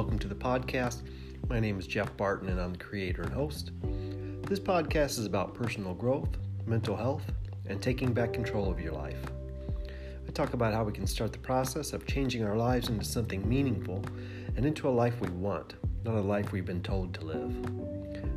welcome to the podcast. My name is Jeff Barton, and I'm the creator and host. This podcast is about personal growth, mental health, and taking back control of your life. I talk about how we can start the process of changing our lives into something meaningful and into a life we want, not a life we've been told to live.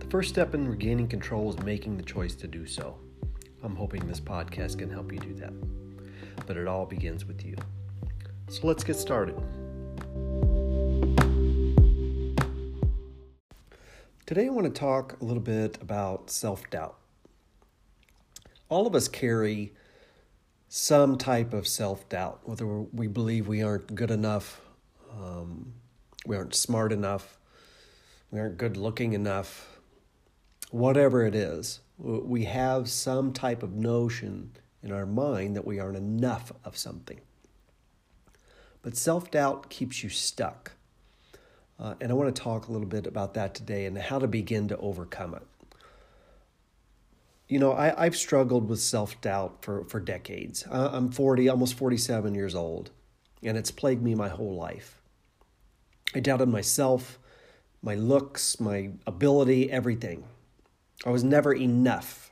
The first step in regaining control is making the choice to do so. I'm hoping this podcast can help you do that. But it all begins with you. So let's get started. Today, I want to talk a little bit about self doubt. All of us carry some type of self doubt, whether we believe we aren't good enough, um, we aren't smart enough, we aren't good looking enough, whatever it is, we have some type of notion in our mind that we aren't enough of something. But self doubt keeps you stuck. Uh, and I want to talk a little bit about that today and how to begin to overcome it. You know, I, have struggled with self doubt for, for decades. I'm 40, almost 47 years old, and it's plagued me my whole life. I doubted myself, my looks, my ability, everything. I was never enough.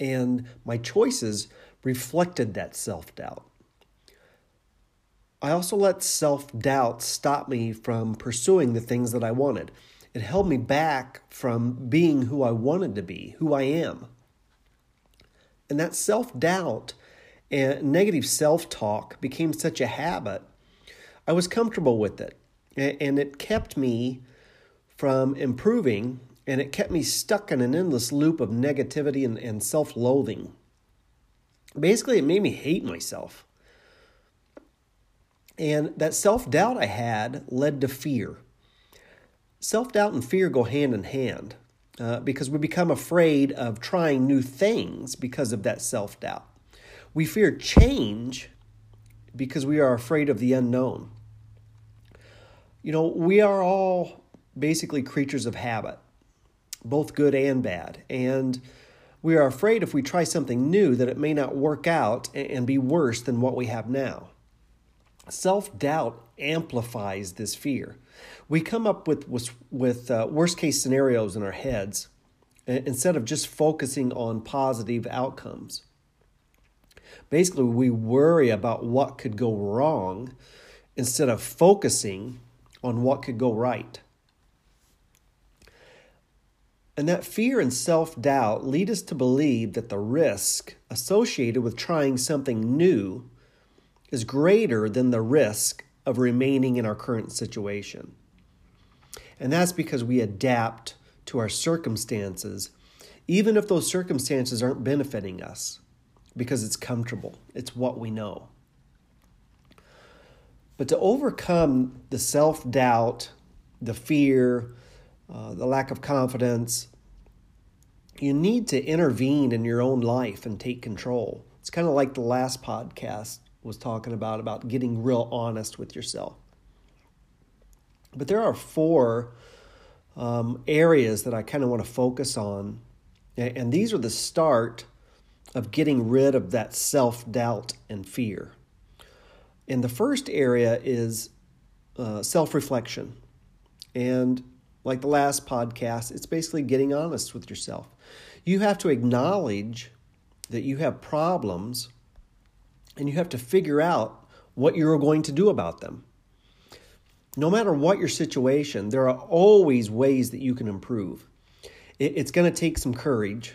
And my choices reflected that self doubt. I also let self doubt stop me from pursuing the things that I wanted. It held me back from being who I wanted to be, who I am. And that self doubt and negative self talk became such a habit. I was comfortable with it, and it kept me from improving, and it kept me stuck in an endless loop of negativity and, and self loathing. Basically, it made me hate myself. And that self doubt I had led to fear. Self doubt and fear go hand in hand uh, because we become afraid of trying new things because of that self doubt. We fear change because we are afraid of the unknown. You know, we are all basically creatures of habit, both good and bad. And we are afraid if we try something new that it may not work out and be worse than what we have now. Self doubt amplifies this fear. We come up with, with, with uh, worst case scenarios in our heads instead of just focusing on positive outcomes. Basically, we worry about what could go wrong instead of focusing on what could go right. And that fear and self doubt lead us to believe that the risk associated with trying something new is greater than the risk of remaining in our current situation. And that's because we adapt to our circumstances, even if those circumstances aren't benefiting us, because it's comfortable, it's what we know. But to overcome the self doubt, the fear, uh, the lack of confidence, you need to intervene in your own life and take control. It's kind of like the last podcast was talking about about getting real honest with yourself. But there are four um, areas that I kind of want to focus on, and these are the start of getting rid of that self doubt and fear. And the first area is uh, self reflection. And like the last podcast, it's basically getting honest with yourself. You have to acknowledge that you have problems and you have to figure out what you're going to do about them. No matter what your situation, there are always ways that you can improve. It's going to take some courage,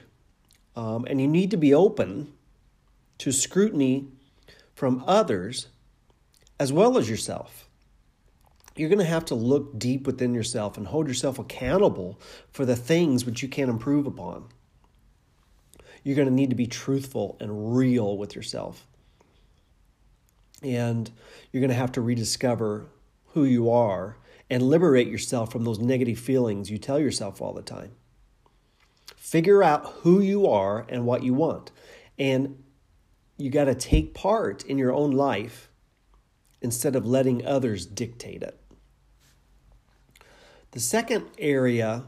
um, and you need to be open to scrutiny from others as well as yourself. You're going to have to look deep within yourself and hold yourself accountable for the things which you can't improve upon. You're going to need to be truthful and real with yourself. And you're going to have to rediscover who you are and liberate yourself from those negative feelings you tell yourself all the time. Figure out who you are and what you want. And you got to take part in your own life instead of letting others dictate it. The second area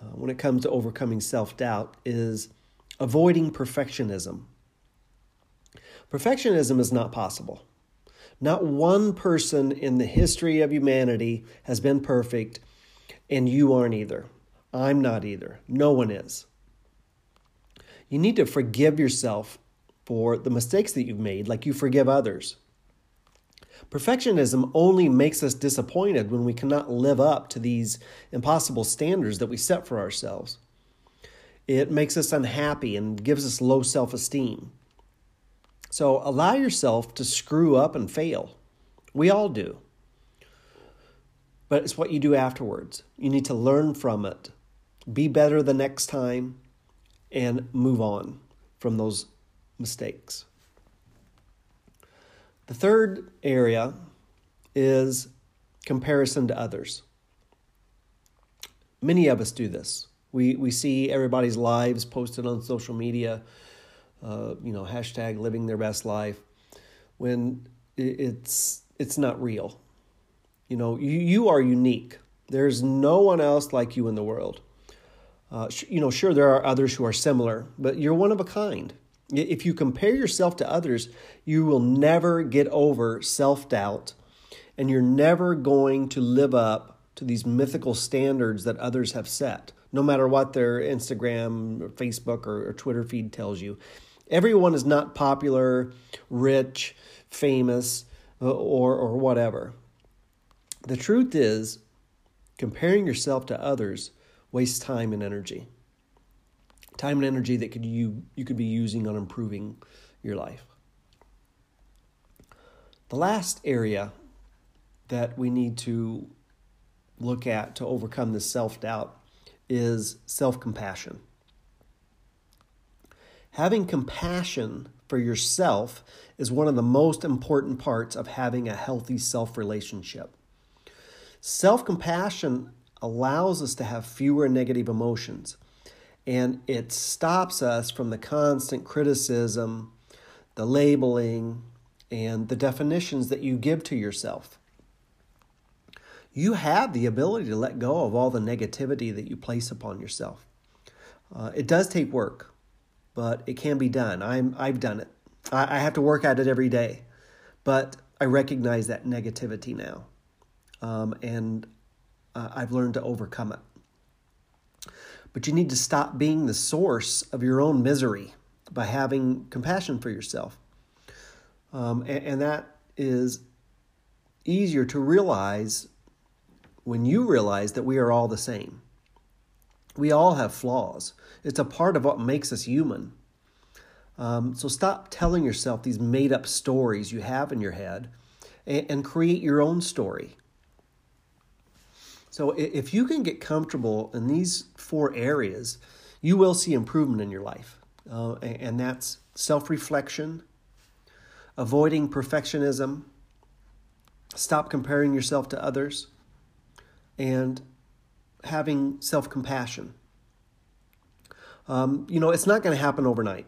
uh, when it comes to overcoming self doubt is avoiding perfectionism. Perfectionism is not possible. Not one person in the history of humanity has been perfect, and you aren't either. I'm not either. No one is. You need to forgive yourself for the mistakes that you've made, like you forgive others. Perfectionism only makes us disappointed when we cannot live up to these impossible standards that we set for ourselves. It makes us unhappy and gives us low self esteem. So allow yourself to screw up and fail. We all do. But it's what you do afterwards. You need to learn from it, be better the next time, and move on from those mistakes. The third area is comparison to others. Many of us do this. We, we see everybody's lives posted on social media, uh, you know, hashtag living their best life, when it's, it's not real. You know, you, you are unique. There's no one else like you in the world. Uh, you know, sure, there are others who are similar, but you're one of a kind. If you compare yourself to others, you will never get over self doubt and you're never going to live up to these mythical standards that others have set, no matter what their Instagram, or Facebook, or, or Twitter feed tells you. Everyone is not popular, rich, famous, uh, or, or whatever. The truth is, comparing yourself to others wastes time and energy time and energy that could you you could be using on improving your life. The last area that we need to look at to overcome this self-doubt is self-compassion. Having compassion for yourself is one of the most important parts of having a healthy self relationship. Self compassion allows us to have fewer negative emotions and it stops us from the constant criticism, the labeling, and the definitions that you give to yourself. You have the ability to let go of all the negativity that you place upon yourself. Uh, it does take work, but it can be done. I'm, I've done it. I, I have to work at it every day, but I recognize that negativity now. Um, and uh, I've learned to overcome it. But you need to stop being the source of your own misery by having compassion for yourself. Um, and, and that is easier to realize when you realize that we are all the same. We all have flaws. It's a part of what makes us human. Um, so stop telling yourself these made up stories you have in your head and, and create your own story. So if you can get comfortable in these four areas, you will see improvement in your life. Uh, and that's self reflection, avoiding perfectionism, stop comparing yourself to others, and having self compassion. Um, you know, it's not going to happen overnight.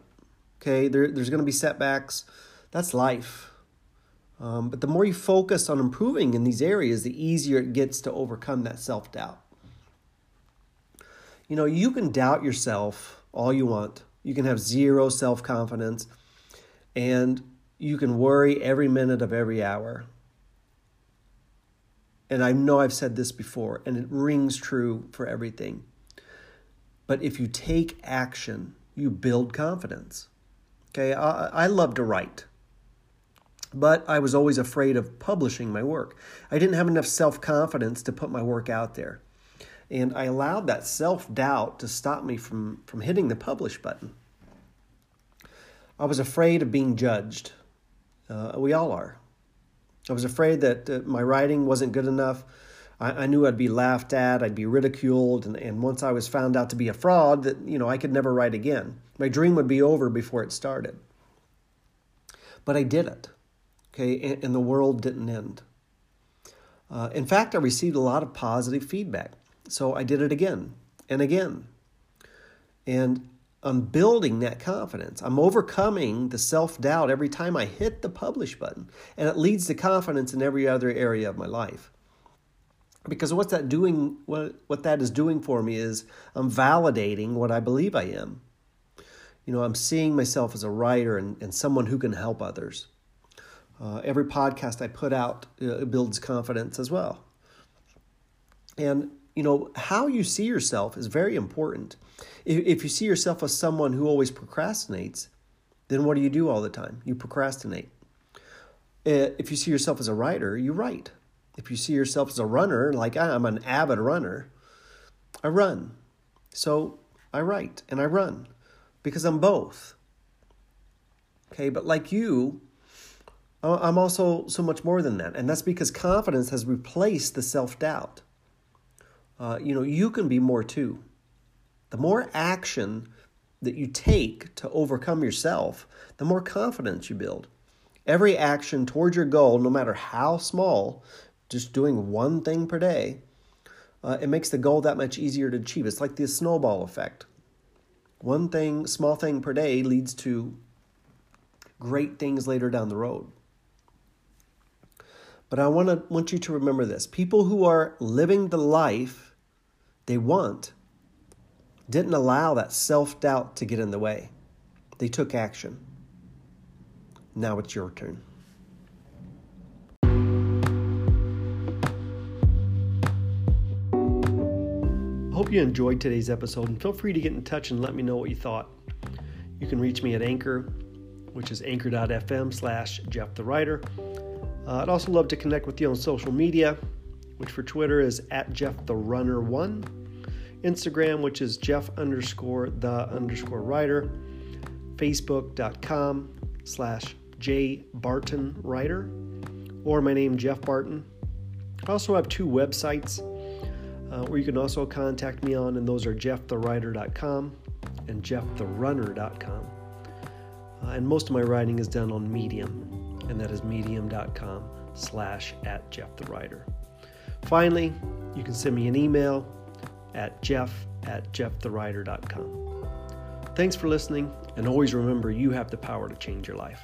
Okay, there, there's going to be setbacks. That's life. Um, but the more you focus on improving in these areas, the easier it gets to overcome that self doubt. You know, you can doubt yourself all you want, you can have zero self confidence, and you can worry every minute of every hour. And I know I've said this before, and it rings true for everything. But if you take action, you build confidence. Okay, I, I love to write but I was always afraid of publishing my work. I didn't have enough self confidence to put my work out there. And I allowed that self doubt to stop me from, from hitting the publish button. I was afraid of being judged. Uh, we all are. I was afraid that uh, my writing wasn't good enough. I, I, knew I'd be laughed at, I'd be ridiculed, and, and once I was found out to be a fraud, that you know I could never write again. My dream would be over before it started. But I did it okay, and, the world didn't end. Uh, in fact, I received a lot of positive feedback. So I did it again and again. And I'm building that confidence. I'm overcoming the self doubt every time I hit the publish button. And it leads to confidence in every other area of my life. Because what's that doing, what, what that is doing for me is I'm validating what I believe I am. You know, I'm seeing myself as a writer and, and someone who can help others. Uh, every podcast I put out uh, builds confidence as well. And, you know, how you see yourself is very important. If, if you see yourself as someone who always procrastinates, then what do you do all the time? You procrastinate. Uh, if you see yourself as a writer, you write. If you see yourself as a runner, like I'm an avid runner, I run. So I write and I run because I'm both. Okay, but like you, I'm also so much more than that. And that's because confidence has replaced the self doubt. Uh, you know, you can be more too. The more action that you take to overcome yourself, the more confidence you build. Every action towards your goal, no matter how small, just doing one thing per day, uh, it makes the goal that much easier to achieve. It's like the snowball effect. One thing, small thing per day, leads to great things later down the road. But I want to want you to remember this. People who are living the life they want didn't allow that self-doubt to get in the way. They took action. Now it's your turn. I hope you enjoyed today's episode and feel free to get in touch and let me know what you thought. You can reach me at Anchor, which is anchor.fm slash Jeff the Writer. Uh, I'd also love to connect with you on social media, which for Twitter is at Jeff the Runner One, Instagram, which is Jeff underscore the underscore writer, Facebook.com slash J Barton Writer, or my name Jeff Barton. I also have two websites uh, where you can also contact me on, and those are jeffthewriter.com and jefftherunner.com. Uh, and most of my writing is done on Medium, and that is medium.com slash at Jeff the Writer. Finally, you can send me an email at jeff at jeffthewriter.com. Thanks for listening, and always remember you have the power to change your life.